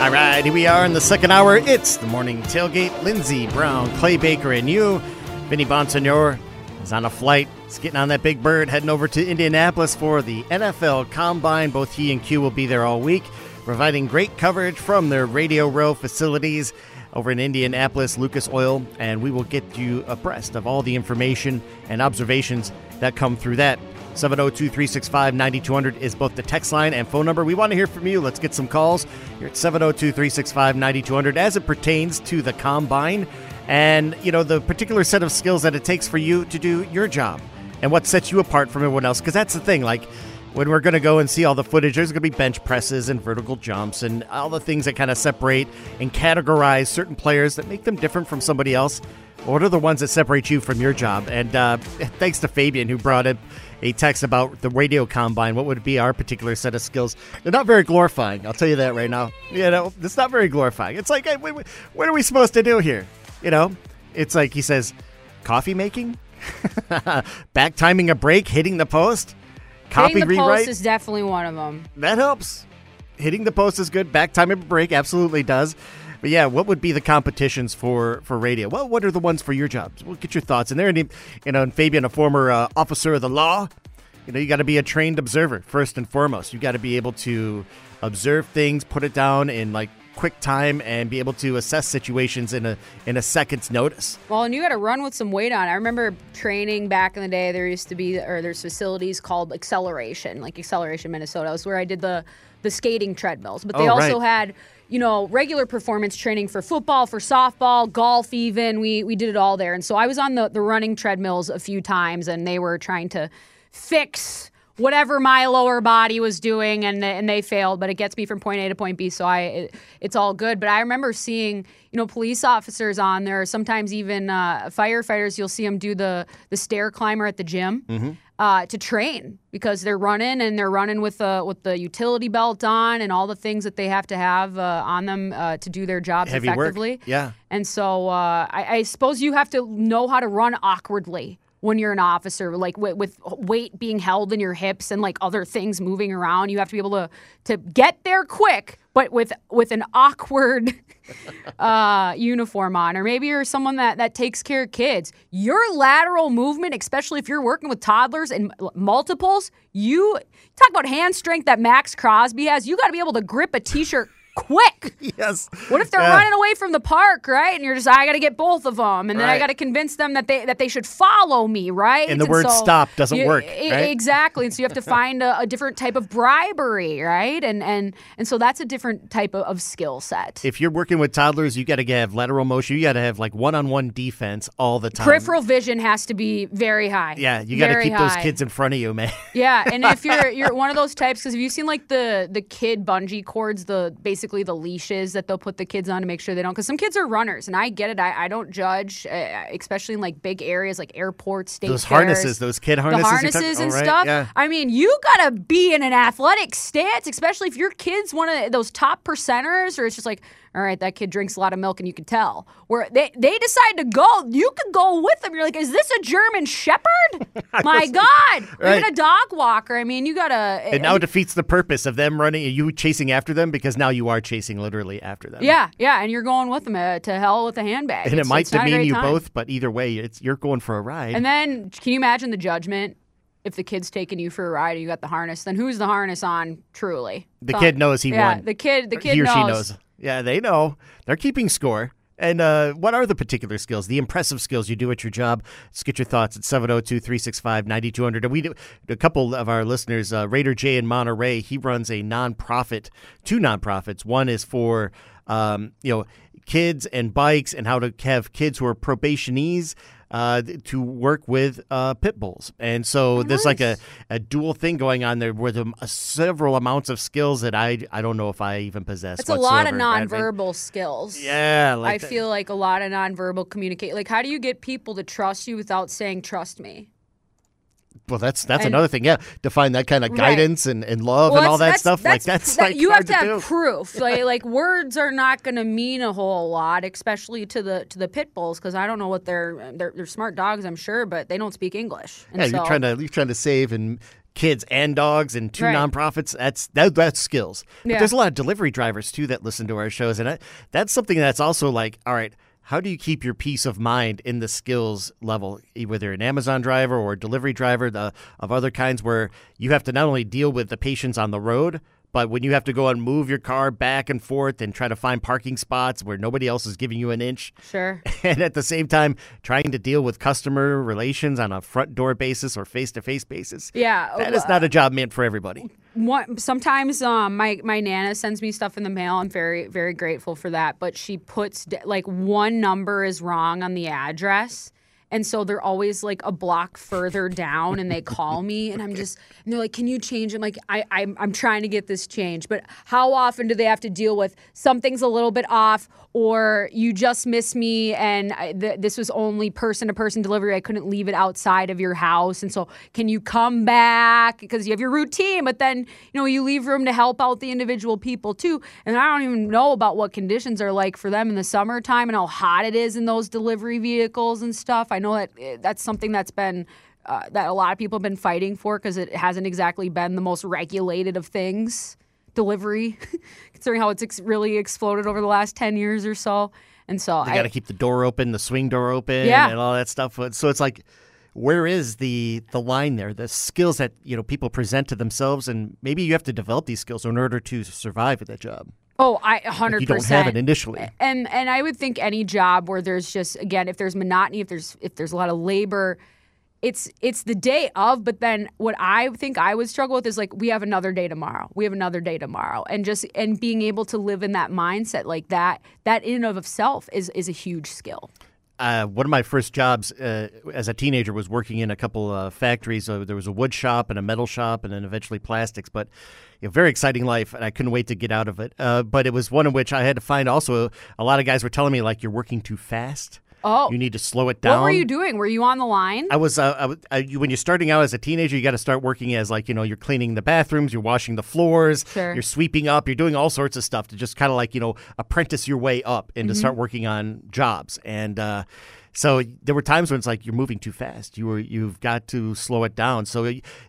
All right, here we are in the second hour. It's the morning tailgate. Lindsey Brown, Clay Baker, and you. Vinny Bonsignore is on a flight. He's getting on that big bird, heading over to Indianapolis for the NFL Combine. Both he and Q will be there all week, providing great coverage from their Radio Row facilities over in Indianapolis, Lucas Oil, and we will get you abreast of all the information and observations that come through that. 702 365 9200 is both the text line and phone number. We want to hear from you. Let's get some calls. You're at 702 365 9200 as it pertains to the combine and, you know, the particular set of skills that it takes for you to do your job and what sets you apart from everyone else. Because that's the thing. Like, when we're going to go and see all the footage, there's going to be bench presses and vertical jumps and all the things that kind of separate and categorize certain players that make them different from somebody else. What are the ones that separate you from your job? And uh, thanks to Fabian, who brought up a text about the radio combine. What would be our particular set of skills? They're not very glorifying. I'll tell you that right now. You know, it's not very glorifying. It's like, what are we supposed to do here? You know, it's like he says, coffee making, back timing a break, hitting the post Copy Hitting the rewrite post is definitely one of them. That helps. Hitting the post is good. Back time of a break absolutely does. But yeah, what would be the competitions for for radio? Well, what are the ones for your jobs? We'll get your thoughts. And there, you know, and Fabian, a former uh, officer of the law, you know, you got to be a trained observer first and foremost. You got to be able to observe things, put it down in like quick time and be able to assess situations in a in a second's notice. Well, and you got to run with some weight on. I remember training back in the day. There used to be or there's facilities called Acceleration, like Acceleration Minnesota. Was where I did the the skating treadmills, but they oh, also right. had you know regular performance training for football, for softball, golf. Even we we did it all there. And so I was on the the running treadmills a few times, and they were trying to fix whatever my lower body was doing and and they failed but it gets me from point A to point B so I it, it's all good but I remember seeing you know police officers on there sometimes even uh, firefighters you'll see them do the the stair climber at the gym Mm-hmm. uh, to train because they're running and they're running with the with the utility belt on and all the things that they have to have uh, on them uh, to do their jobs Heavy effectively work. Yeah. and so uh, I, I suppose you have to know how to run awkwardly when you're an officer, like with, with weight being held in your hips and like other things moving around. You have to be able to to get there quick, but with with an awkward uh, uniform on. Or maybe you're someone that that takes care of kids. Your lateral movement, especially if you're working with toddlers and multiples, you talk about hand strength that Maxx Crosby has. You got to be able to grip a t-shirt quick. Yes. What if they're Yeah. running away from the park, right? And you're just, I got to get both of them, and then I got to convince them that they that they should follow me, right? And the word stop doesn't work, e- right? Exactly, and so you have to find a, a different type of bribery, right? And and and so that's a different type of, of skill set. If you're working with toddlers, you got to have lateral motion. You got to have like one-on-one defense all the time. Peripheral vision has to be very high. Yeah, you got to keep those kids in front of you, man. Yeah, and if you're you're one of those types, because have you seen like the the kid bungee cords, the basically the leashes that they'll put the kids on to make sure they don't? Because some kids are runners, and I get it. I, I don't judge, uh, especially in like big areas like airports, state those fairs. harnesses, those kid harnesses. you're harnesses talking- and oh, right, stuff. Yeah. I mean, you gotta be in an athletic stance, especially if your kid's one of those top percenters, or it's just like, all right, that kid drinks a lot of milk, and you can tell. Where they they decide to go, you could go with them. You're like, is this a German Shepherd? My God, Right. even a dog walker. I mean, you gotta. It now defeats the purpose of them running, you chasing after them, because now you are chasing literally after them. yeah, yeah, and you're going with them uh, to hell with a handbag. And it might it's not a demean you time. both, but either way, it's you're going for a ride. And then, can you imagine the judgment? If the kid's taking you for a ride and you got the harness, then who's the harness on? Truly, the kid knows he yeah, won. the kid, the kid he or knows. she knows. Yeah, they know. They're keeping score. And uh, what are the particular skills, the impressive skills you do at your job? Let's get your thoughts at 702 365 9200. We do a couple of our listeners, uh, Raider J in Monterey, he runs a nonprofit, two nonprofits. One is for, um, you know, kids and bikes and how to have kids who are probationees uh, to work with uh, pit bulls. And so there's like a, a dual thing going on there with um, several amounts of skills that I, I don't know if I even possess. It's a lot of whatsoever, right? I mean, nonverbal skills. Yeah, I like that- feel like a lot of nonverbal communicate. Like, how do you get people to trust you without saying "trust me"? Well, that's that's And- another thing. Yeah, to find that kind of Right. guidance and, and love Well, and all that that's- stuff. like that's- that's that- like you have to to have do. proof. Like, like words are not going to mean a whole lot, especially to the to the pit bulls, because I don't know what they're, they're they're smart dogs, I'm sure, but they don't speak English. And Yeah, so, you're trying to you're trying to save and kids and dogs and two Right. nonprofits. That's that, that's skills. But Yeah. there's a lot of delivery drivers too that listen to our shows, and I, that's something that's also like, all right, how do you keep your peace of mind in the skills level, whether you're an Amazon driver or a delivery driver the, of other kinds, where you have to not only deal with the patients on the road. But when you have to go and move your car back and forth and try to find parking spots where nobody else is giving you an inch, Sure. and at the same time trying to deal with customer relations on a front door basis or face to face basis. Yeah. That is not a job meant for everybody. One, sometimes um, my my nana sends me stuff in the mail. I'm very very grateful for that. But she puts like one number is wrong on the address, and so they're always like a block further down, and they call me, and I'm just and they're like, "Can you change?" I'm like, "I I'm, I'm trying to get this changed." But how often do they have to deal with something's a little bit off, or you just missed me, and I, th- this was only person to person delivery. I couldn't leave it outside of your house, and so can you come back because you have your routine, but then you know you leave room to help out the individual people too. And I don't even know about what conditions are like for them in the summertime and how hot it is in those delivery vehicles and stuff. I know that eh, that's something that's been. Uh, that a lot of people have been fighting for because it hasn't exactly been the most regulated of things delivery considering how it's ex- really exploded over the last 10 years or so and so They I, got to keep the door open, the swing door open, Yeah. and all that stuff. So it's like, where is the the line there? The skills that you know people present to themselves, and maybe you have to develop these skills in order to survive at that job. Oh i 100% You don't have it initially. and and I would think any job where there's just again if there's monotony if there's if there's a lot of labor it's it's the day of but then what I think I would struggle with is like we have another day tomorrow. We have another day tomorrow. And just and being able to live in that mindset like that that in and of itself is is a huge skill uh, one of my first jobs uh, as a teenager was working in a couple uh, factories. Uh, there was a wood shop and a metal shop, and then eventually plastics. But you know, very exciting life, and I couldn't wait to get out of it. Uh, but it was one in which I had to find also a lot of guys were telling me like you're working too fast. Oh. you need to slow it down. what were you doing were you on the line I was, uh, I I, you, when you're starting out as a teenager, you got to start working as like you know you're cleaning the bathrooms, you're washing the floors, Sure. you're sweeping up, you're doing all sorts of stuff to just kind of like you know apprentice your way up and to Mm-hmm. start working on jobs. And uh, so there were times when it's like you're moving too fast. You were you've got to slow it down. So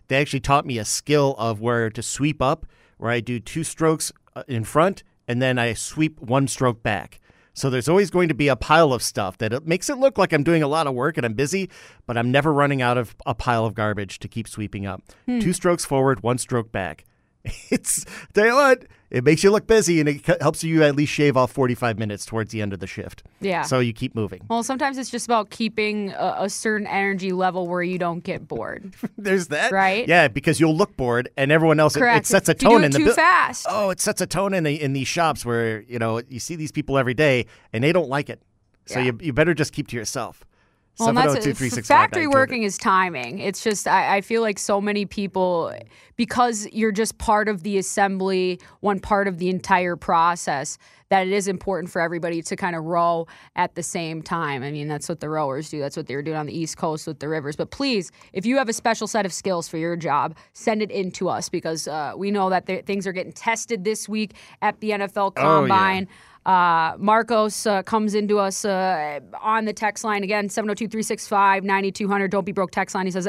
they actually taught me a skill of where to sweep up, where I do two strokes uh, in front and then I sweep one stroke back. So there's always going to be a pile of stuff that it makes it look like I'm doing a lot of work and I'm busy, but I'm never running out of a pile of garbage to keep sweeping up. Hmm. Two strokes forward, one stroke back. It's tell you what, it makes you look busy and it helps you at least shave off 45 minutes towards the end of the shift. Yeah. So you keep moving. Well, sometimes it's just about keeping a, a certain energy level where you don't get bored. There's that. Right. Yeah, because you'll look bored and everyone else it- It, sets a tone in the too bu- fast. Oh, it sets a tone in the in these shops where, you know, you see these people every day and they don't like it. So Yeah. you you better just keep to yourself. Well, that's it. 702-365-9200. factory working is timing. It's just I, I feel like so many people because you're just part of the assembly, one part of the entire process. That it is important for everybody to kind of row at the same time. I mean, that's what the rowers do. That's what they were doing on the East Coast with the rivers. But please, if you have a special set of skills for your job, send it in to us because uh, we know that there- things are getting tested this week at the NFL Oh, yeah. Uh, Marcos uh, comes into us uh, on the text line again, 702 365 9200. Don't be broke text line. He says,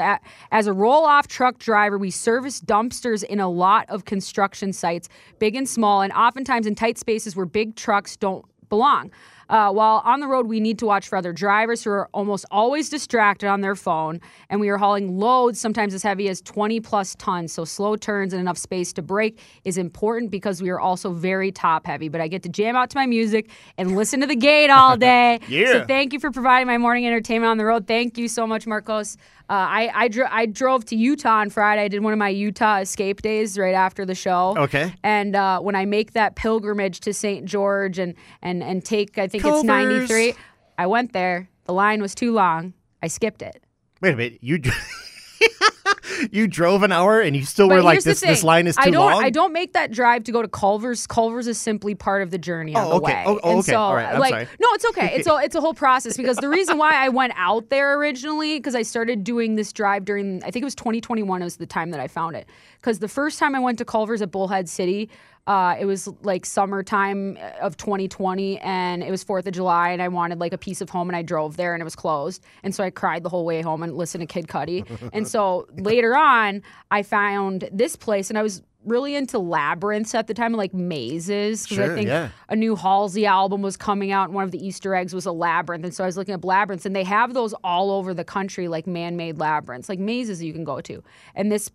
As a roll off truck driver, we service dumpsters in a lot of construction sites, big and small, and oftentimes in tight spaces where big trucks don't belong. Uh, while on the road, we need to watch for other drivers who are almost always distracted on their phone, and we are hauling loads sometimes as heavy as 20 plus tons. So slow turns and enough space to brake is important because we are also very top heavy. But I get to jam out to my music and listen to the gate all day. Yeah. So thank you for providing my morning entertainment on the road. Thank you so much, Marcos. Uh, I I, dro- I drove to Utah on Friday. I did one of my Utah escape days right after the show. Okay. And uh, when I make that pilgrimage to St. George and and and take, I think it's Culvers. 93. I went there. The line was too long. I skipped it. Wait a minute. You you drove an hour and you still But were like this this line is too I don't, long. I don't make that drive to go to Culver's. Culver's is simply part of the journey on Oh, the okay. way. Oh, oh, and okay. so, All right. I'm like, sorry. no, it's okay. It's a, it's a whole process because the reason why I went out there originally because I started doing this drive during I think it was 2021 was the time that I found it. Because the first time I went to Culver's at Bullhead City, Uh, it was like summertime of 2020, and it was Fourth of July, and I wanted like a piece of home, and I drove there, and it was closed, and so I cried the whole way home and listened to Kid Cudi. and so later on, I found this place, and I was really into labyrinths at the time, like mazes, because Sure, I think yeah. a new Halsey album was coming out, and one of the Easter eggs was a labyrinth. And so I was looking at labyrinths, and they have those all over the country, like man-made labyrinths, like mazes you can go to. And this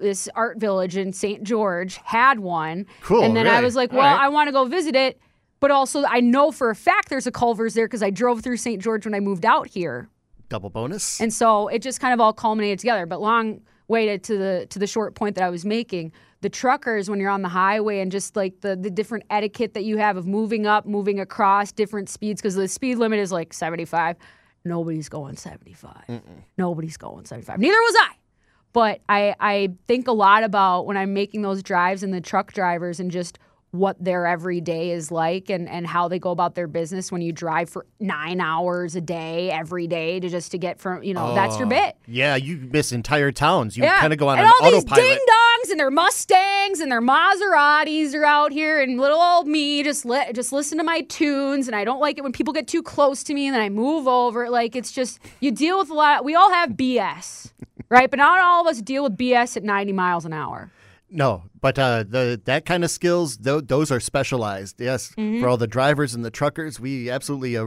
this art village in St. George had one. Cool, And then I was like, well, right. I want to go visit it. But also, I know for a fact there's a Culver's there because I drove through St. George when I moved out here. Double bonus. And so it just kind of all culminated together. But long way to, to the to the short point that I was making. The truckers, when you're on the highway, and just like the the different etiquette that you have of moving up, moving across different speeds, because the speed limit is like 75. Nobody's going 75. Nobody's going 75. Neither was I. But I I think a lot about when I'm making those drives and the truck drivers and just what their everyday is like and, and how they go about their business when you drive for nine hours a day every day to just to get from you know that's your Oh, bit Yeah, you miss entire towns. You yeah. kind of go on and an all these ding dongs and their Mustangs and their Maseratis are out here, and little old me just li- just listen to my tunes. And I don't like it when people get too close to me, and then I move over. Like it's just you deal with a lot. We all have BS, right? But not all of us deal with BS at 90 miles an hour. No, but uh, the that kind of skills, th- those are specialized. Yes, Mm-hmm. for all the drivers and the truckers, we absolutely. Uh,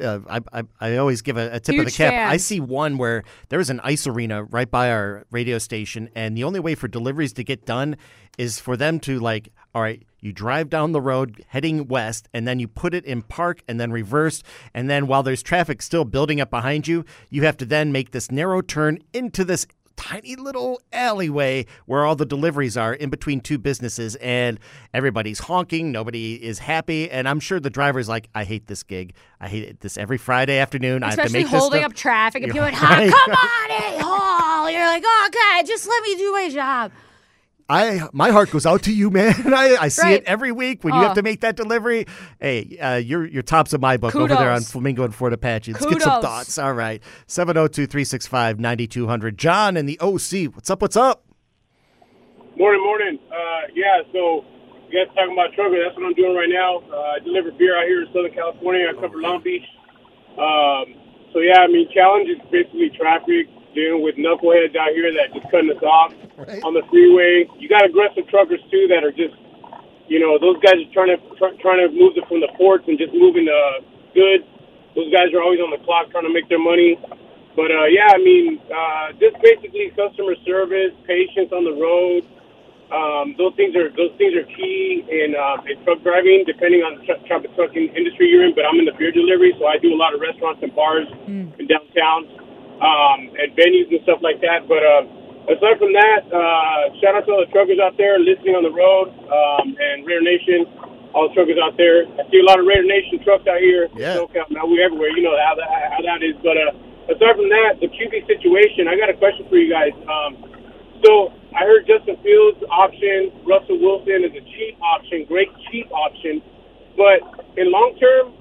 uh, I, I I always give a, a tip of the Huge cap. I see one where there was an ice arena right by our radio station, and the only way for deliveries to get done is for them to like, all right, you drive down the road heading west, and then you put it in park, and then reverse, and then while there's traffic still building up behind you, you have to then make this narrow turn into this tiny little alleyway where all the deliveries are in between two businesses and everybody's honking nobody is happy and i'm sure the driver's like i hate this gig i hate it this every friday afternoon i have to Especially make holding up traffic, and people like, right. "Come on, a hole." You're like, "Oh God, just let me do my job." I my heart goes out to you, man. I, I see Right. it every week when you have Uh. to make that delivery. Hey, uh, you're you're tops of my book over there on Flamingo and Fort Apache. Let's get some thoughts. All right, 702-365-9200. John and the OC. What's up? What's up? Morning, morning. Uh, yeah, so you guys talking about trucker. That's what I'm doing right now. Uh, I deliver beer out here in Southern California. I cover Long Beach. Um, so yeah, I mean, challenge is basically traffic, dealing with knuckleheads out here that just cutting us off Right. on the freeway. You got aggressive truckers too that are just, you know, those guys are trying to try, trying to move it from the ports and just moving the goods. Those guys are always on the clock trying to make their money. But uh, yeah, I mean, uh, just basically customer service, patience on the road. Um, those things are those things are key in, um, in truck driving, depending on the tr- type of trucking industry you're in. But I'm in the beer delivery, so I do a lot of restaurants and bars in downtown um, and venues and stuff like that. But uh, aside from that, uh, shout out to all the truckers out there listening on the road um, and Raider Nation, all the truckers out there. I see a lot of Raider Nation trucks out here. Yeah. SoCal. Now we're everywhere. You know how that how that is. But uh, aside from that, the QB situation, I got a question for you guys. Um, so I heard Justin Fields option, Russell Wilson is a cheap option, great cheap option. But in long term,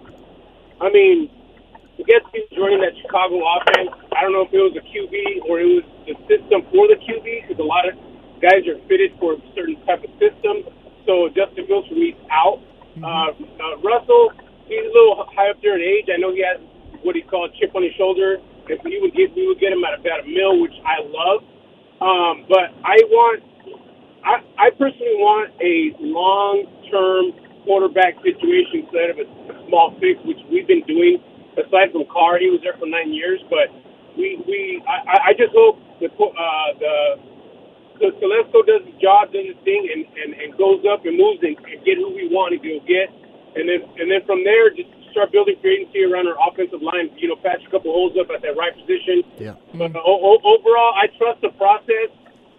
I mean, to get he's joining that Chicago offense, I don't know if it was a QB or it was the system for the QB because a lot of guys are fitted for a certain type of system. So Justin Fields for me is out. Uh, uh, Russell, he's a little high up there in age. I know he has what he calls chip on his shoulder. If we would get, we would get him at about a mill, which I love. Um, but I want, I, I personally want a long-term quarterback situation instead of a small fix, which we've been doing. Aside from Carr, he was there for nine years, but we, we, I, I- just hope the, uh, the, the Telesco does his job, does his thing, and, and, and goes up and moves and, and get who we want to go get, and then and then from there just start building free agency around our offensive line. You know, patch a couple holes up at that right position. Yeah. But uh, o- overall, I trust the process.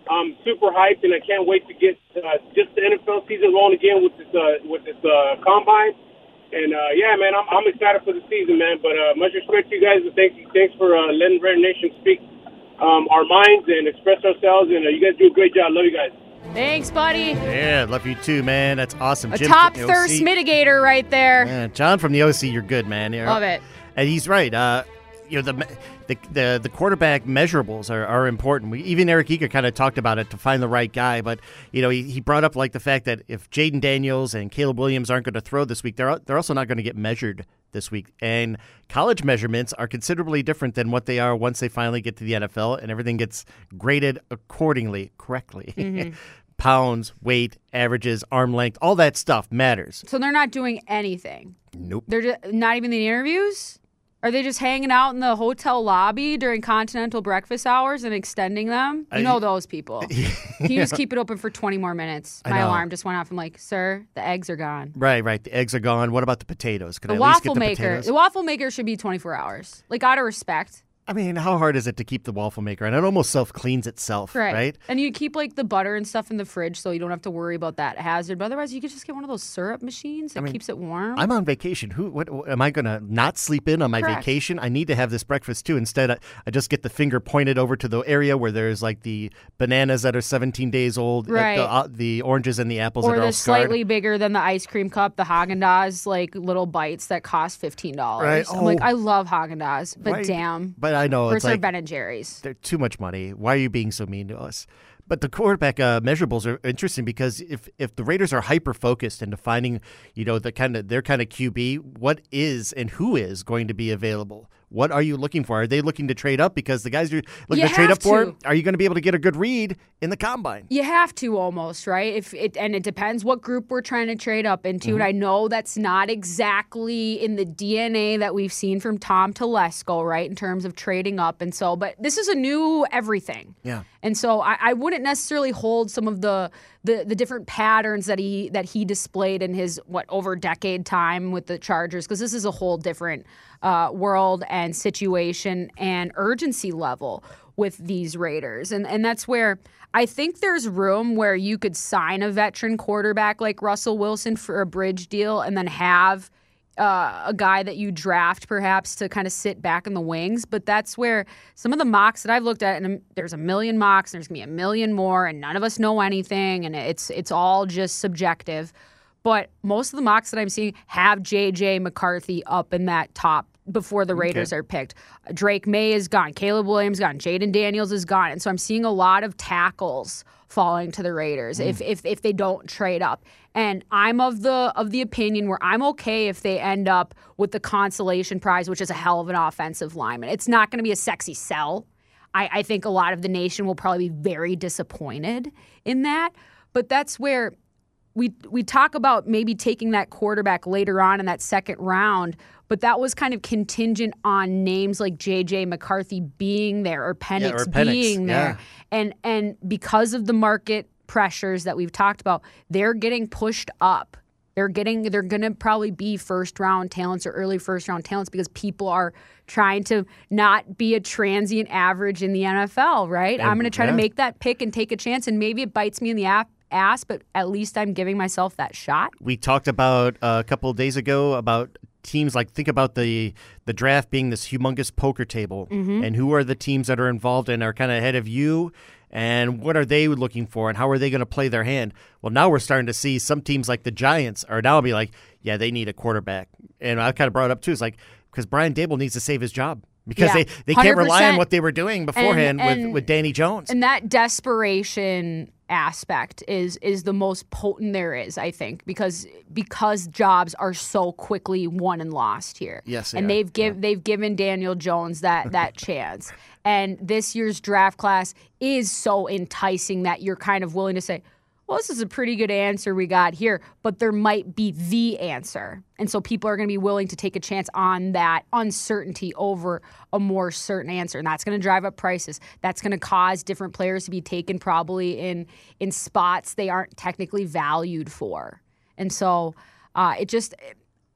I'm super hyped, and I can't wait to get uh, just the NFL season rolling again with this uh, with this uh, combine. And uh, yeah, man, I'm, I'm excited for the season, man. But uh, much respect to you guys, and thanks thanks for uh, letting Red Nation speak um, our minds and express ourselves. And uh, you guys do a great job. Love you guys. Thanks, buddy. Yeah, love you too, man. That's awesome. A Jim top thirst mitigator right there. Man, John from the OC, you're good, man. You're- Love it. And he's right. Uh, you know the the the, the quarterback measurables are, are important. We, even Eric Eager kind of talked about it to find the right guy, but you know he, he brought up like the fact that if Jayden Daniels and Caleb Williams aren't going to throw this week, they're they're also not going to get measured this week. And college measurements are considerably different than what they are once they finally get to the NFL, and everything gets graded accordingly, correctly. Mm-hmm. Pounds, weight, averages, arm length, all that stuff matters. So they're not doing anything. Nope. They're just, not even the interviews. Are they just hanging out in the hotel lobby during continental breakfast hours and extending them? You I- know those people. Can you just keep it open for 20 more minutes? My alarm just went off. I'm like, sir, the eggs are gone. Right, right. The eggs are gone. What about the potatoes? Can The I at least get waffle the maker, potatoes? the waffle maker should be 24 hours. Like out of respect, I mean, how hard is it to keep the waffle maker? And it almost self cleans itself, right? right? And you keep like the butter and stuff in the fridge so you don't have to worry about that hazard. But otherwise, you could just get one of those syrup machines that mean, keeps it warm. I'm on vacation. Who? What? Am I going to not sleep in on my Correct. vacation? I need to have this breakfast too. Instead, I, I just get the finger pointed over to the area where there's like the bananas that are 17 days old, uh, Right. the, uh, the oranges and the apples or that are all the slightly bigger than the ice cream cup, the Haagen Dazs like little bites that cost fifteen dollars. Right. I'm like, Oh. I love Haagen Dazs, but Why- damn, But I know it's they're like Ben and Jerry's. they're too much money. Why are you being so mean to us? But the quarterback uh, measurables are interesting because if if the Raiders are hyper focused into finding, you know, the kind of their kind of QB, what is and who is going to be available? What are you looking for? Are they looking to trade up because the guys you're looking You to trade up for? to. Are you going to be able to get a good read in the combine? You have to almost, right? If it and it depends what group we're trying to trade up into. Mm-hmm. And I know that's not exactly in the DNA that we've seen from Tom Telesco, right? In terms of trading up and so, but this is a new everything. Yeah. And so I, I wouldn't necessarily hold some of the, the the different patterns that he that he displayed in his what over decade time with the Chargers because this is a whole different uh, world and situation and urgency level with these Raiders. And and that's where I think there's room where you could sign a veteran quarterback like Russell Wilson for a bridge deal and then have uh, a guy that you draft perhaps to kind of sit back in the wings. But that's where some of the mocks that I've looked at, and there's a million mocks, and there's gonna be a million more, and none of us know anything, and it's it's all just subjective. But most of the mocks that I'm seeing have JJ McCarthy up in that top before the Raiders are picked. Drake Maye is gone, Caleb Williams gone, Jayden Daniels is gone, and so I'm seeing a lot of tackles falling to the Raiders if, hmm. if if they don't trade up. And I'm of the of the opinion where I'm okay if they end up with the consolation prize, which is a hell of an offensive lineman. It's not going to be a sexy sell. I, I think a lot of the nation will probably be very disappointed in that. But that's where we we talk about maybe taking that quarterback later on in that second round, but that was kind of contingent on names like JJ McCarthy being there or Penix, or Penix, being there. And and because of the market pressures that we've talked about, they're getting pushed up. They're getting they're going to probably be first round talents or early first round talents because people are trying to not be a transient average in the NFL, right? I'm going to try yeah. to make that pick and take a chance and maybe it bites me in the ap- ass, but at least I'm giving myself that shot. We talked about uh, a couple of days ago about teams like think about the the draft being this humongous poker table. Mm-hmm. and who are the teams that are involved and are kind of ahead of you? And what are they looking for? And how are they going to play their hand? Well now we're starting to see some teams like the giants are now be like yeah they need a quarterback. And i kind of brought it up too. It's like because brian daboll needs to save his job because Yeah, they, they can't rely on what they were doing beforehand with, and- with danny jones. And that desperation aspect is is the most potent there is, I think, because because jobs are so quickly won and lost here. Yes, they and are. they've give they've given Daniel Jones that that chance. And this year's draft class is so enticing that you're kind of willing to say, well, this is a pretty good answer we got here, but there might be the answer. And so people are going to be willing to take a chance on that uncertainty over a more certain answer. And that's going to drive up prices. That's going to cause different players to be taken probably in in spots they aren't technically valued for. And so uh, it just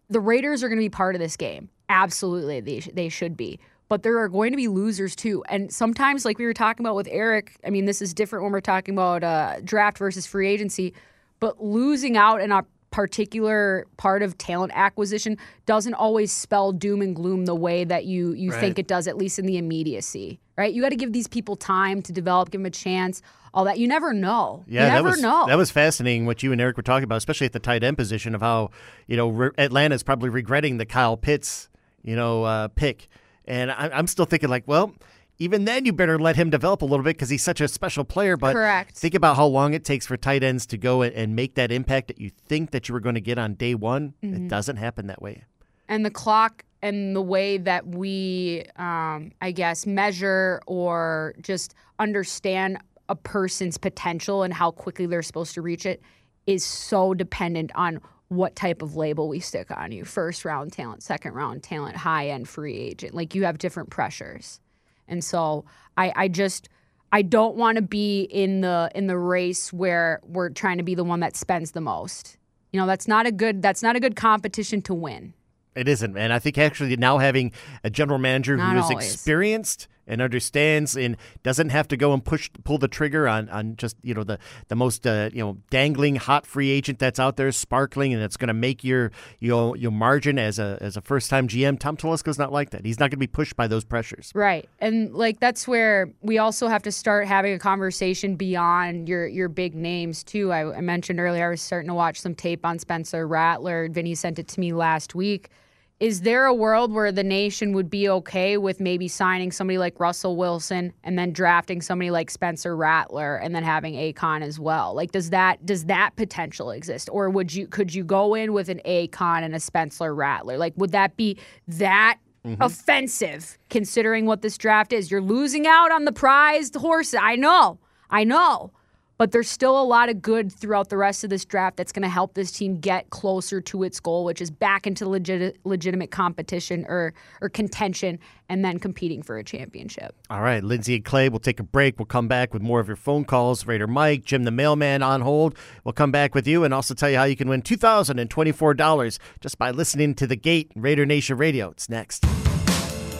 the Raiders are going to be part of this game. Absolutely, they, sh- they should be. But there are going to be losers too. And sometimes, like we were talking about with Eric, I mean, this is different when we're talking about uh, draft versus free agency, but losing out in a particular part of talent acquisition doesn't always spell doom and gloom the way that you you Right. think it does, at least in the immediacy, right? You got to give these people time to develop, give them a chance, all that. You never know. Yeah, you that was know. that was fascinating what you and Eric were talking about, especially at the tight end position of how you know re- Atlanta's probably regretting the Kyle Pitts you know uh, pick And I, I'm still thinking, like, well, even then, you better let him develop a little bit because he's such a special player. But Correct. think about how long it takes for tight ends to go and- make that impact that you think that you were going to get on day one. It doesn't happen that way. and the clock and the way that we um, i guess measure or just understand a person's potential and how quickly they're supposed to reach it is so dependent on what type of label we stick on you. First round talent second round talent high end free agent. Like you have different pressures. And so i i just i don't want to be in the in the race where we're trying to be the one that spends the most. You know that's not a good that's not a good competition to win. It isn't, man. I think actually now having a general manager Not who is always. experienced and understands and doesn't have to go and push pull the trigger on on just you know the the most uh, you know dangling hot free agent that's out there sparkling and it's going to make your you know your margin as a as a first time GM. Tom Telesco's not like that. He's not going to be pushed by those pressures. Right. And like that's where we also have to start having a conversation beyond your your big names too. I, I mentioned earlier I was starting to watch some tape on Spencer Rattler. Vinny sent it to me last week. Is there a world where the nation would be okay with maybe signing somebody like Russell Wilson and then drafting somebody like Spencer Rattler and then having Akon as well? Like does that does that potential exist? Or would you could you go in with an Akon and a Spencer Rattler? Like would that be that mm-hmm. offensive considering what this draft is. You're losing out on the prized horses. I know. I know. But there's still a lot of good throughout the rest of this draft that's going to help this team get closer to its goal, which is back into legit, legitimate competition or or contention and then competing for a championship. All right, Lindsay and Clay, we'll take a break. We'll come back with more of your phone calls. Raider Mike, Jim the mailman on hold. We'll come back with you and also tell you how you can win $2,024 just by listening to The Gate, Raider Nation Radio. It's next.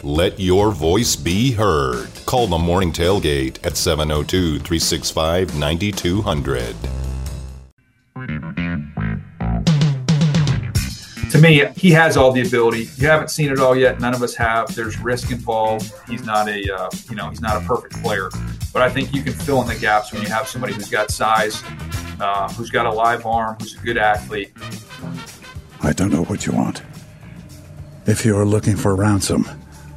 Let your voice be heard. Call the Morning Tailgate at 702 365 9200. to me, he has all the ability. You haven't seen it all yet. None of us have. There's risk involved. He's not a, uh, you know, he's not a perfect player. But I think you can fill in the gaps when you have somebody who's got size, uh, who's got a live arm, who's a good athlete. I don't know what you want. If you are looking for ransom,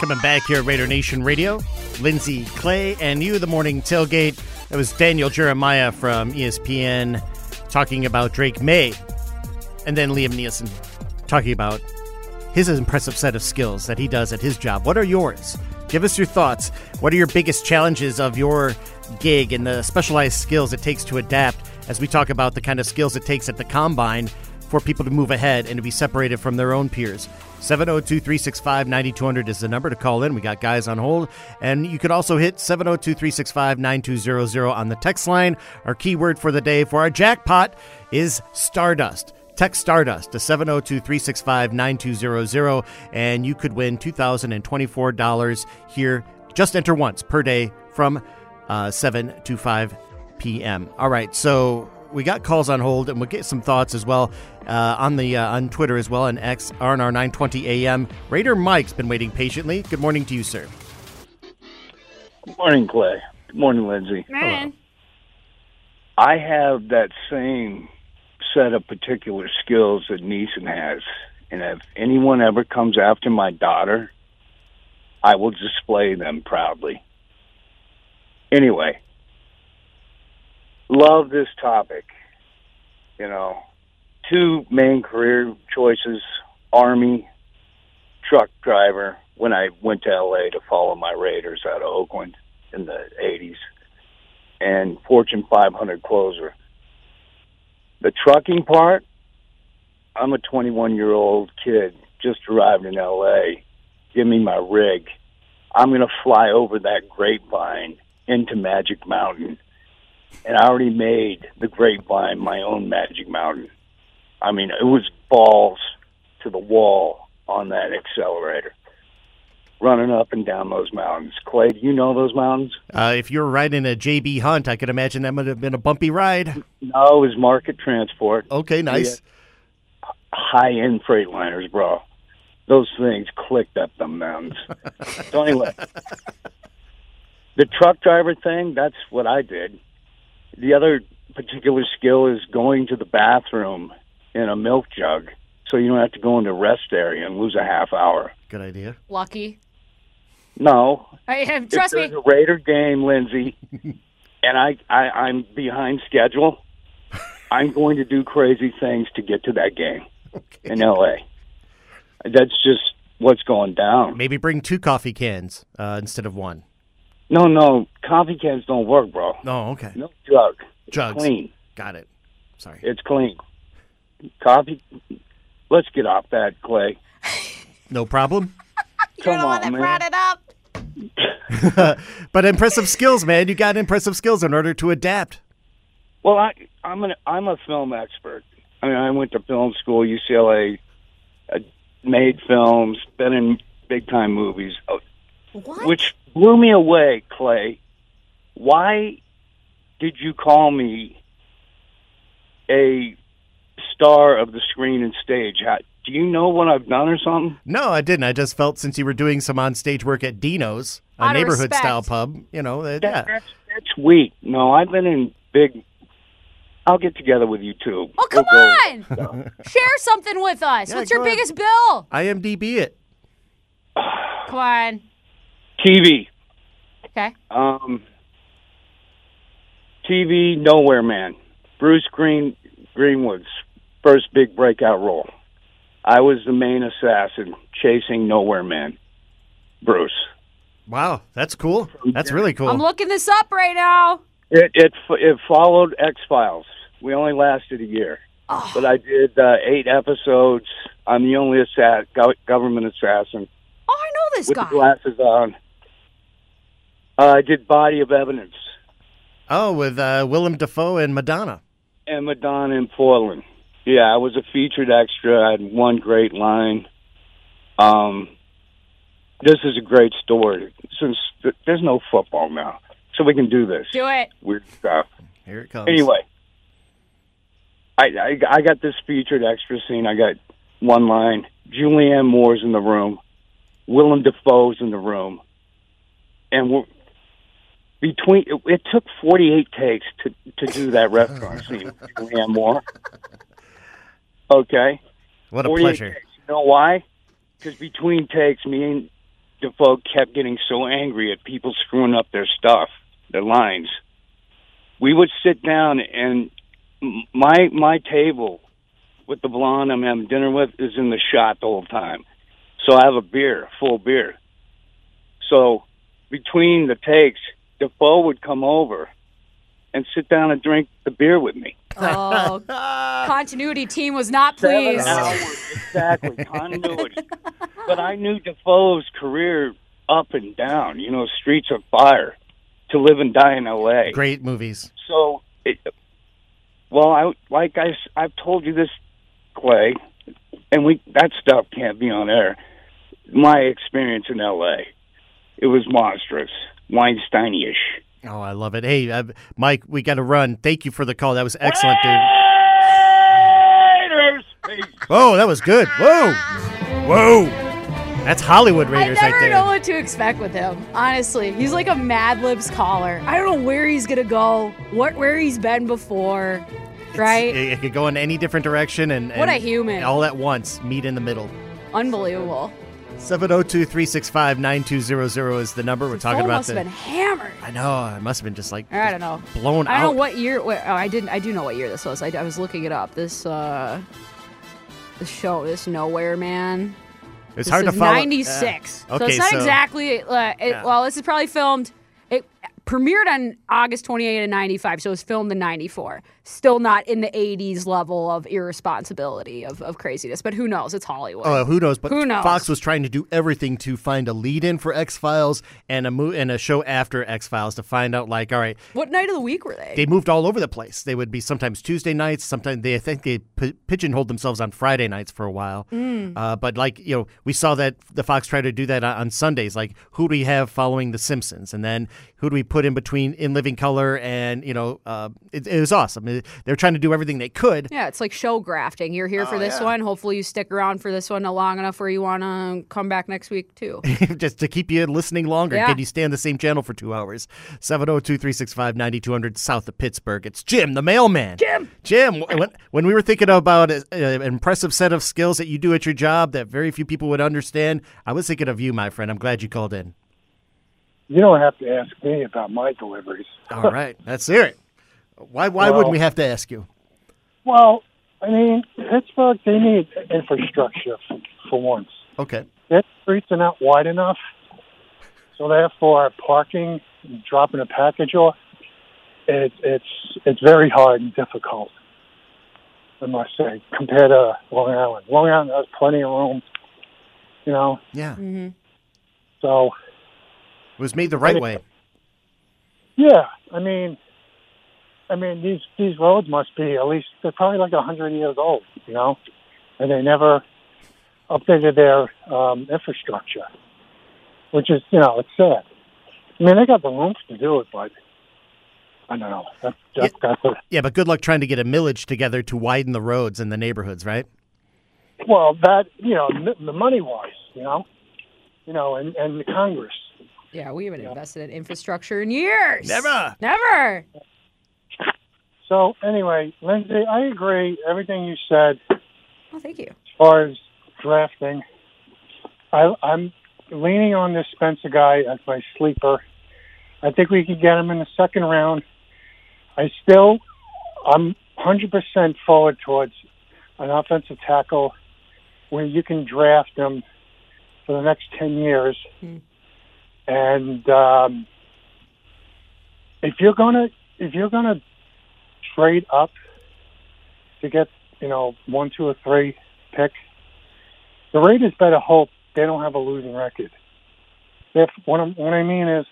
Coming back here at Raider Nation Radio, Lindsay Clay and you, the morning tailgate. That was Daniel Jeremiah from ESPN talking about Drake Maye, and then Liam Neeson talking about his impressive set of skills that he does at his job. What are yours? Give us your thoughts. What are your biggest challenges of your gig and the specialized skills it takes to adapt as we talk about the kind of skills it takes at the combine for people to move ahead and to be separated from their own peers? 702 365 9200 is the number to call in. We got guys on hold. And you could also hit 702 365 9200 on the text line. Our keyword for the day for our jackpot is Stardust. Text Stardust to 702 365 9200, and you could win $2,024 here. Just enter once per day from uh, 7 to 5 p.m. All right, so we got calls on hold, and we'll get some thoughts as well uh, on the uh, on Twitter as well, and X RNR 920 AM. Raider Mike's been waiting patiently. Good morning to you, sir. Good morning, Clay. Good morning, Lindsay. Man. I have that same set of particular skills that Neeson has. And if anyone ever comes after my daughter, I will display them proudly. Anyway, love this topic. You know, two main career choices Army, truck driver, when I went to LA to follow my Raiders out of Oakland in the 80s, and Fortune 500 closer. The trucking part, I'm a 21 year old kid just arrived in LA. Give me my rig. I'm going to fly over that grapevine into Magic Mountain. And I already made the grapevine my own Magic Mountain. I mean, it was balls to the wall on that accelerator, running up and down those mountains. Clay, do you know those mountains? Uh, if you were riding a JB Hunt, I could imagine that would have been a bumpy ride. No, it was market transport. Okay, nice. High end freight liners, bro. Those things clicked up the mountains. so anyway, the truck driver thing, that's what I did. The other particular skill is going to the bathroom in a milk jug so you don't have to go into rest area and lose a half hour. Good idea. Lucky. No. I, trust if me. there's a Raider game, Lindsay, and I, I, I'm behind schedule, I'm going to do crazy things to get to that game okay. in LA. That's just what's going down. Maybe bring two coffee cans uh, instead of one. No, no, coffee cans don't work, bro. Oh, okay. No jug. It's Jugs. clean. Got it. Sorry. It's clean. Coffee. Let's get off that, Clay. No problem. Come on, man. it up. but impressive skills, man. You got impressive skills in order to adapt. Well, I, I'm an I'm a film expert. I mean, I went to film school, UCLA, uh, made films, been in big time movies, uh, What? which blew me away. Clay, why did you call me a star of the screen and stage? How, do you know what I've done or something? No, I didn't. I just felt since you were doing some on stage work at Dino's, a Out neighborhood respect. style pub, you know, that, That, yeah. That's that's weak. No, I've been in big. I'll get together with you too. Oh, come We'll go- on. Share something with us. Yeah, What's your go ahead. biggest bill? IMDb it. Come on. TV. Okay. Um, TV Nowhere Man. Bruce Green Greenwood's first big breakout role. I was the main assassin chasing Nowhere Man. Bruce. Wow, that's cool. That's really cool. I'm looking this up right now. It it it followed X Files. We only lasted a year, Oh. but I did uh, eight episodes. I'm the only assa- government assassin Oh, I know this with guy. the glasses on. Uh, I did Body of Evidence oh, with uh, Willem Dafoe and Madonna. and Madonna in Portland. Yeah, I was a featured extra. I had one great line. Um, this is a great story. Since th- there's no football now, so we can do this Do it. weird stuff. Here it comes. Anyway, I, I I got this featured extra scene. I got one line. Julianne Moore's in the room. Willem Dafoe's in the room, and we're between. It, it took 48 takes to to do that restaurant oh, scene. with Julianne Moore. Okay. what a pleasure. takes. You know why? Because between takes, me and Dafoe kept getting so angry at people screwing up their stuff, their lines. We would sit down, and my my table with the blonde I'm having dinner with is in the shot the whole time. So I have a beer, full beer. So between the takes, Dafoe would come over and sit down and drink the beer with me. Oh, continuity team was not Seven pleased. hours, exactly, continuity. but I knew Dafoe's career up and down, you know, Streets of Fire, To Live and Die in L.A. Great movies. So, it, well, I like I I've told you this, Clay, and we that stuff can't be on air. My experience in L.A. It was monstrous, Weinstein-ish. Oh, I love it. Hey, uh, Mike, we got to run. Thank you for the call. That was excellent, dude. Raiders! Peace. Whoa, that was good. Whoa. Whoa. That's Hollywood Raiders I Raiders never right there. know what to expect with him. Honestly, he's like a Mad Libs caller. I don't know where he's gonna go, what where he's been before, right? It, it could go in any different direction and, What a human. all at once meet in the middle. Unbelievable. 702-365-9200 is the number. We're talking about must the have been hammered. I know. I must have been just like I don't know. blown out. I don't know what year. Wait, oh, I didn't. I do know what year this was. I, I was looking it up. This uh, this show, this Nowhere Man. it's hard to follow. 96. Yeah. So it's not so- exactly. Uh, it, Yeah. Well, this is probably filmed. It premiered on August twenty eighth and 95, so it was filmed in 94. Still not in the 80s level of irresponsibility, of, of craziness, but who knows? It's Hollywood. Oh, who knows? But Who knows? Fox was trying to do everything to find a lead-in for X Files and a mo- and a show after X Files to find out, like, all right, what night of the week were they? they moved all over the place. They would be sometimes Tuesday nights, sometimes they I think they p- pigeonholed themselves on Friday nights for a while. Mm. Uh, but like you know, we saw that the Fox tried to do that on, on Sundays. Like, who do we have following The Simpsons, and then who do we put in between In Living Color and you know, uh, it, it was awesome. It- They're trying to do everything they could. yeah, it's like show grafting. You're here oh, for Oh, this yeah. one. Hopefully, you stick around for this one long enough where you want to come back next week, too. just to keep you listening longer. Yeah. Can you stay on the same channel for two hours? 702 365 9200 south of Pittsburgh. It's Jim, the mailman. Jim. Jim, when, when we were thinking about a, a- an impressive set of skills that you do at your job that very few people would understand, I was thinking of you, my friend. I'm glad you called in. You don't have to ask me about my deliveries. All right, let's hear it. Why, why Well- wouldn't we have to ask you? Well, I mean, Pittsburgh, they need infrastructure for, for once. Okay. Their streets are not wide enough, so therefore, parking, dropping a package off, it, it's it's very hard and difficult. I must say, compared to Long Island. Long Island has plenty of room, you know. Yeah. hmm So It was made the right way. Yeah, I mean, I mean these these roads must be at least they're probably like a hundred years old, you know, and they never updated their um, infrastructure, which is you know it's sad. I mean they got the room to do it, but I don't know. That, that, that's a, Yeah, but good luck trying to get a millage together to widen the roads in the neighborhoods, right? well that you know m- the money wise, you know, you know, and and the Congress. Yeah, we haven't invested in infrastructure in years. Never. Never. So anyway, Lindsay, I agree everything you said. Oh, thank you. as far as drafting, I, I'm leaning on this Spencer guy as my sleeper. I think we could get him in the second round. I still, I'm 100% forward towards an offensive tackle where you can draft him for the next 10 years. Hmm. And um, if you're gonna if you're gonna trade up to get you know one, two, or three pick, the Raiders better hope they don't have a losing record. If what, I'm, what I mean is,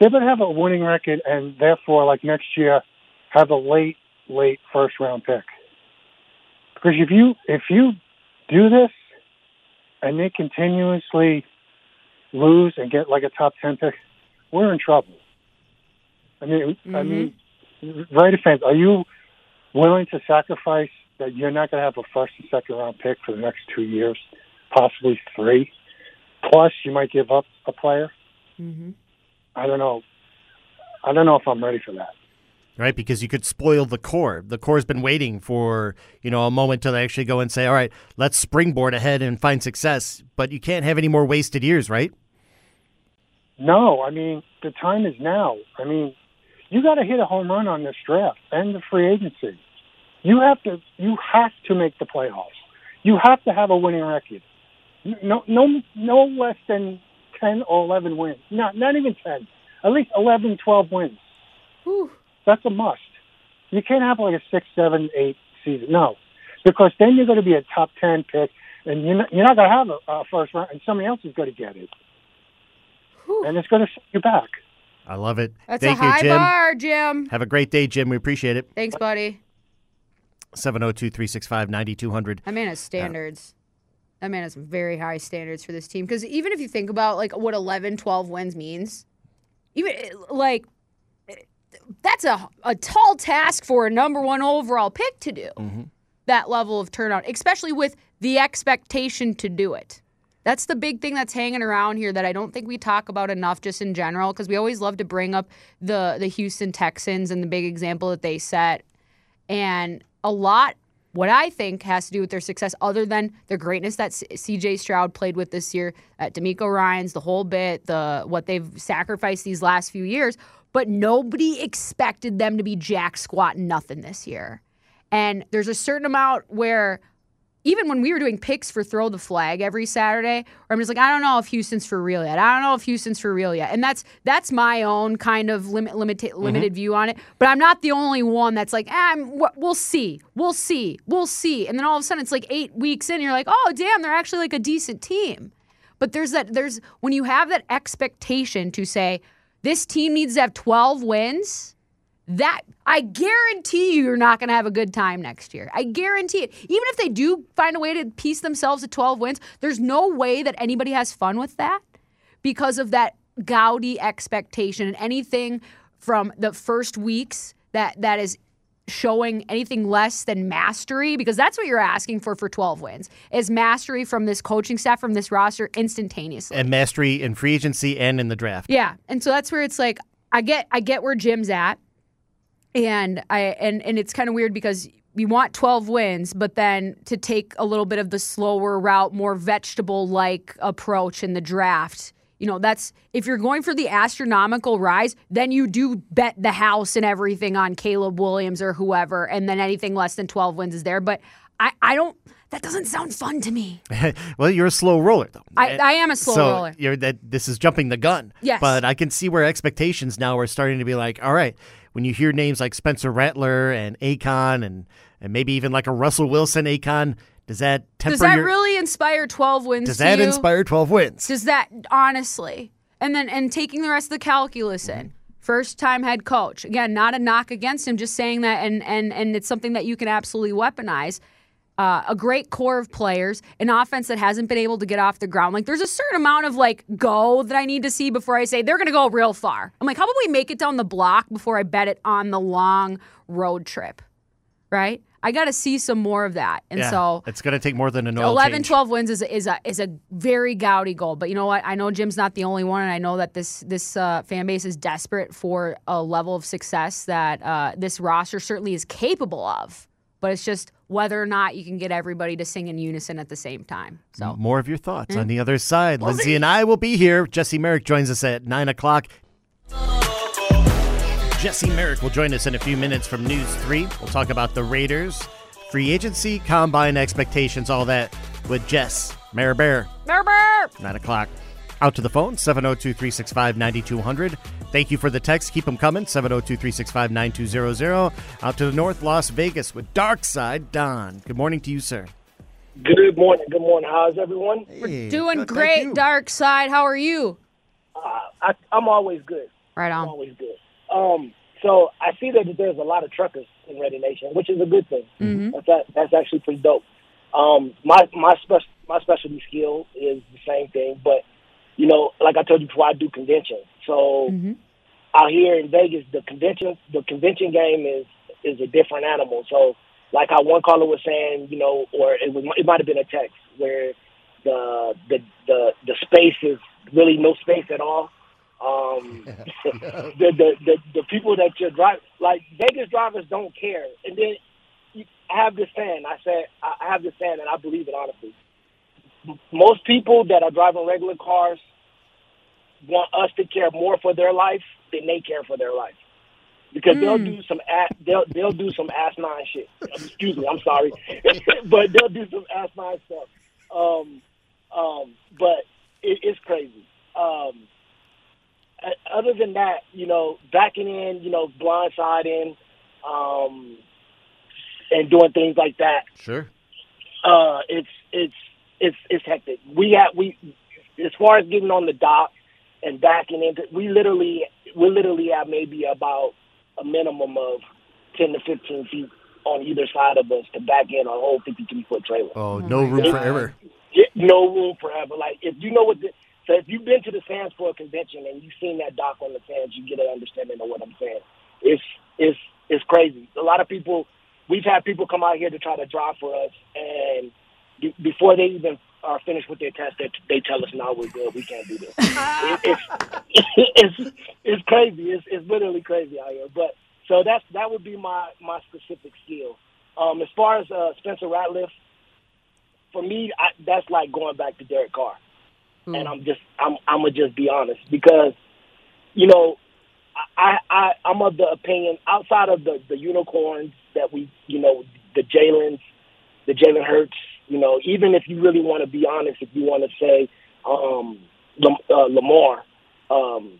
they better have a winning record, and therefore, like next year, have a late, late first round pick. Because if you if you do this, and they continuously lose and get like a top ten pick, we're in trouble. I mean, I mm-hmm. mean, Raider fans, are you willing to sacrifice that you're not going to have a first and second round pick for the next two years, possibly three? Plus, you might give up a player. Mm-hmm. I don't know. I don't know if I'm ready for that. right? Because you could spoil the core. The core's been waiting for you know a moment to actually go and say, "All right, let's springboard ahead and find success." But you can't have any more wasted years, right? No, I mean the time is now. I mean, you got to hit a home run on this draft and the free agency. You have to. You have to make the playoffs. You have to have a winning record. No, no, no less than ten or eleven wins. Not, not even ten. At least 11, 12 wins. Whew. That's a must. You can't have like a six, seven, eight season. No, because then you're going to be a top ten pick, and you're not, you're not going to have a, a first round, and somebody else is going to get it, Whew. and it's going to set you back. I love it. That's Thank a high you, Jim. bar, Jim. Have a great day, Jim. We appreciate it. Thanks, buddy. 702 365 9200. That man has standards. That man has very high standards for this team. Because even if you think about like what 11, 12 wins means, even eh, like eh, that's a a tall task for a number one overall pick to do. That level of turnout, especially with the expectation to do it. That's the big thing that's hanging around here that I don't think we talk about enough just in general because we always love to bring up the the Houston Texans and the big example that they set and a lot what I think has to do with their success, other than the greatness that C.J. Stroud played with this year, at DeMeco Ryans, the whole bit, the what they've sacrificed these last few years, but nobody expected them to be jack squat nothing this year. And there's a certain amount where even when we were doing picks for throw the flag every Saturday, where I'm just like, I don't know if Houston's for real yet. I don't know if Houston's for real yet. And that's that's my own kind of limit, limit limited view on it. But I'm not the only one that's like, ah, we'll see, we'll see, we'll see. And then all of a sudden, it's like eight weeks in, and you're like, oh damn, they're actually like a decent team. But there's that there's when you have that expectation to say this team needs to have 12 wins that I guarantee you you're not going to have a good time next year. I guarantee it. Even if they do find a way to piece themselves to 12 wins, there's no way that anybody has fun with that because of that gaudy expectation and anything from the first weeks that that is showing anything less than mastery because that's what you're asking for for 12 wins is mastery from this coaching staff from this roster instantaneously and mastery in free agency and in the draft yeah and so that's where it's like i get i get where jim's at and I and and it's kind of weird because we want 12 wins, but then to take a little bit of the slower route, more vegetable like approach in the draft. You know, that's if you're going for the astronomical rise, then you do bet the house and everything on Caleb Williams or whoever, and then anything less than 12 wins is there. But I, I don't that doesn't sound fun to me. well, you're a slow roller, though. I, I am a slow so roller. You're that. This is jumping the gun. Yes. But I can see where expectations now are starting to be like, all right, when you hear names like Spencer Rattler and Akon and and maybe even like a Russell Wilson Akon, does that temper Does that your, really inspire 12 wins Does that you? inspire 12 wins? Does that honestly? And then and taking the rest of the calculus in. First time head coach. Again, not a knock against him, just saying that and and and it's something that you can absolutely weaponize. Uh, a great core of players, an offense that hasn't been able to get off the ground. Like there's a certain amount of like go that I need to see before I say they're going to go real far. I'm like, how about we make it down the block before I bet it on the long road trip, right? I got to see some more of that, and yeah, so it's going to take more than an 11, change. 12 wins is a, is a is a very gaudy goal. But you know what? I know Jim's not the only one, and I know that this this uh, fan base is desperate for a level of success that uh, this roster certainly is capable of. But it's just whether or not you can get everybody to sing in unison at the same time. So more of your thoughts on mm. the other side. We'll Lindsay see. and I will be here. Jesse Merrick joins us at nine o'clock. Jesse Merrick will join us in a few minutes from News 3. We'll talk about the Raiders, free agency, combine expectations, all that with Jess Mare Bear. 9 o'clock. Out to the phone, 702 365 9200. Thank you for the text. Keep them coming, 702 365 9200. Out to the north, Las Vegas with Dark Side Don. Good morning to you, sir. Good morning. Good morning. How's everyone? Hey, We're doing good, great, Dark Side. How are you? Uh, I, I'm always good. Right I'm on. always good. Um, so I see that there's a lot of truckers in Ready Nation, which is a good thing. Mhm. That's that, that's actually pretty dope. Um, my my spec my specialty skill is the same thing, but you know, like I told you before, I do conventions. So Mhm. out here in Vegas, the convention the convention game is is a different animal. So like how one caller was saying, you know, or it was it might have been a text where the the the the space is really no space at all. Um, the, the the the people that you drive like Vegas drivers don't care. And then you, I have this saying. I said I have this saying, and I believe it honestly. Most people that are driving regular cars want us to care more for their life than they care for their life. Because they'll do some they'll they'll do some asinine shit. Excuse me, I'm sorry, but they'll do some asinine stuff. Um, um, but it, it's crazy. Um, other than that, you know, backing in, you know, blindsiding, um, and doing things like that. Sure. Uh, it's it's it's it's hectic. We have we as far as getting on the dock and backing into, we literally we literally have maybe about a minimum of ten to fifteen feet on either side of us to back in a whole fifty three foot trailer. Oh, oh no room for error. Yeah, no room forever. Like if you know what, the, so if you've been to the Sands for a convention and you've seen that dock on the Sands, you get an understanding of what I'm saying. It's it's it's crazy. A lot of people, we've had people come out here to try to drive for us, and be, before they even are finished with their test, they, they tell us, "No, we're good. We can't do this." it, it's it's it's crazy. It's it's literally crazy out here. But so that's that would be my my specific skill. Um, as far as uh, Spencer Ratliff, for me, I, that's like going back to Derek Carr. And I'm just, I'm, I'm gonna just be honest because, you know, I, I, I'm of the opinion outside of the the unicorns that we, you know, the Jalen's, the Jalen Hurts, You know, even if you really want to be honest, if you want to say um, uh, Lamar, um,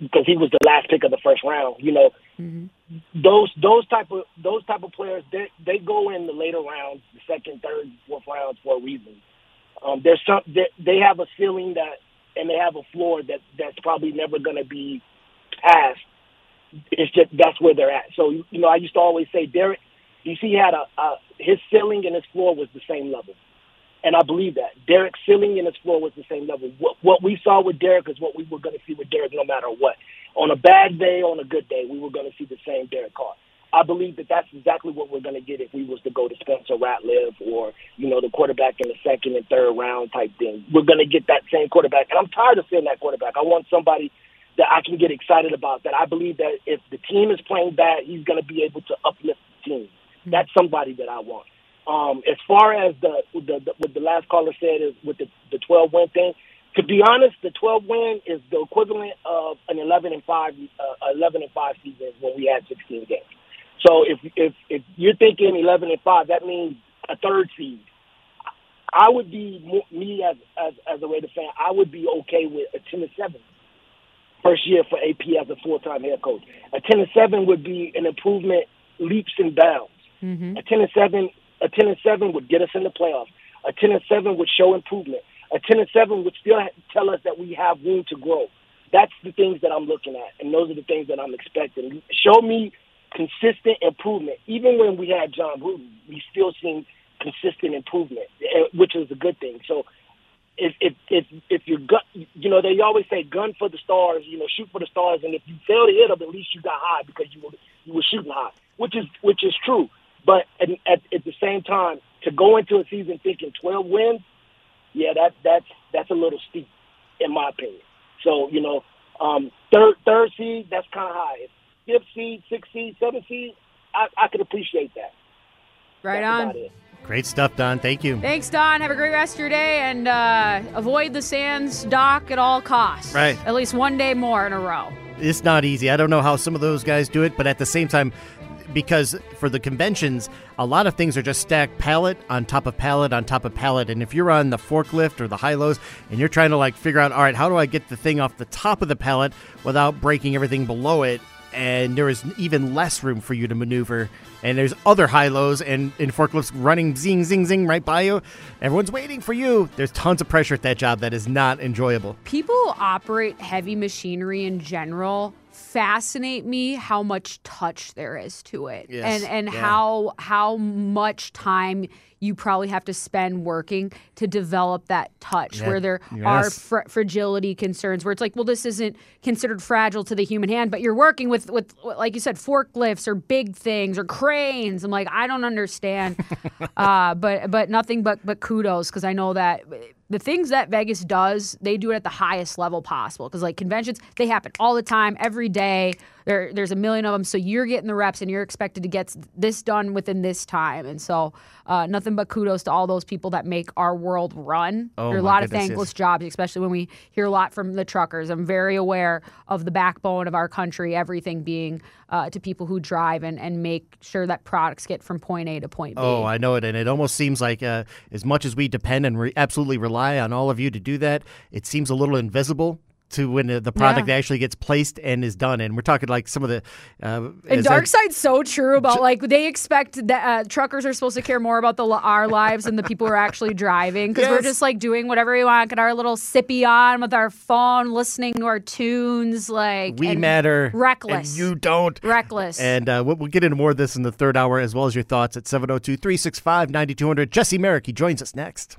because he was the last pick of the first round. You know, those those type of those type of players they they go in the later rounds, the second, third, fourth rounds for a reason. Um, there's some they, they have a ceiling that and they have a floor that that's probably never going to be passed. It's just that's where they're at. So you know, I used to always say Derek, DC had a, a his ceiling and his floor was the same level. And I believe that Derek's ceiling and his floor was the same level. What, what we saw with Derek is what we were going to see with Derek, no matter what. On a bad day, on a good day, we were going to see the same Derek Carr. I believe that that's exactly what we're going to get if we was to go to Spencer Ratliff or you know the quarterback in the second and third round type thing. We're going to get that same quarterback, and I'm tired of seeing that quarterback. I want somebody that I can get excited about. That I believe that if the team is playing bad, he's going to be able to uplift the team. That's somebody that I want. Um, as far as the, the, the what the last caller said is with the the 12 win thing. To be honest, the 12 win is the equivalent of an 11 and five uh, 11 and five season when we had 16 games. So if if if you're thinking 11 and five, that means a third seed. I would be me as as as a Raider fan. I would be okay with a 10 and seven first year for AP as a full time head coach. A 10 and seven would be an improvement leaps and bounds. A 10 and seven a 10 and 7 would get us in the playoffs. A 10 and 7 would show improvement. A 10 and 7 would still tell us that we have room to grow. That's the things that I'm looking at, and those are the things that I'm expecting. Show me consistent improvement. Even when we had Jon Gruden, we still seen consistent improvement, eh, which is a good thing. So if if if if you gun, you know, they always say gun for the stars, you know, shoot for the stars, and if you fail to hit them, at least you got high because you were you were shooting high, which is which is true. But at, at, at the same time, to go into a season thinking 12 wins, yeah, that that's that's a little steep, in my opinion. So you know, um, third third seed, that's kind of high. Fifth seed, sixth seed, seventh seed, I, I could appreciate that. Right That's on. about it. Great stuff, Don. Thank you. Thanks, Don. Have a great rest of your day and uh, avoid the Sands dock at all costs. Right. At least one day more in a row. It's not easy. I don't know how some of those guys do it, but at the same time, because for the conventions, a lot of things are just stacked pallet on top of pallet on top of pallet. And if you're on the forklift or the high lows and you're trying to like figure out, all right, how do I get the thing off the top of the pallet without breaking everything below it? And there is even less room for you to maneuver. And there's other high lows and, and forklifts running zing, zing, zing right by you. Everyone's waiting for you. There's tons of pressure at that job that is not enjoyable. People who operate heavy machinery in general fascinate me how much touch there is to it Yes. and and Yeah. how how much time you probably have to spend working to develop that touch Yeah. where there are fr- fragility concerns where it's like well this isn't considered fragile to the human hand but you're working with with like you said forklifts or big things or cranes i'm like i don't understand uh, but but nothing but but kudos because i know that the things that vegas does they do it at the highest level possible because like conventions they happen all the time every day there, there's a million of them so you're getting the reps and you're expected to get this done within this time and so uh, nothing but kudos to all those people that make our world run Oh, there are a lot of goodness, yes. thankless jobs, especially when we hear a lot from the truckers. I'm very aware of the backbone of our country, everything being uh, to people who drive and, and make sure that products get from point A to point B. Oh, I know it, and it almost seems like uh, as much as we depend and re- absolutely rely on all of you to do that, it seems a little invisible to when the, the product Yeah. actually gets placed and is done. And we're talking like some of the uh, and Dark I- Side's so true about like they expect that uh, truckers are supposed to care more about the our lives than the people who are actually driving because we're just like doing whatever we want, get our little sippy on with our phone, listening to our tunes, like we matter, reckless, and you don't. reckless. And uh, we'll, we'll get into more of this in the third hour, as well as your thoughts at 702 365 9200. Jesse Merrick, he joins us next.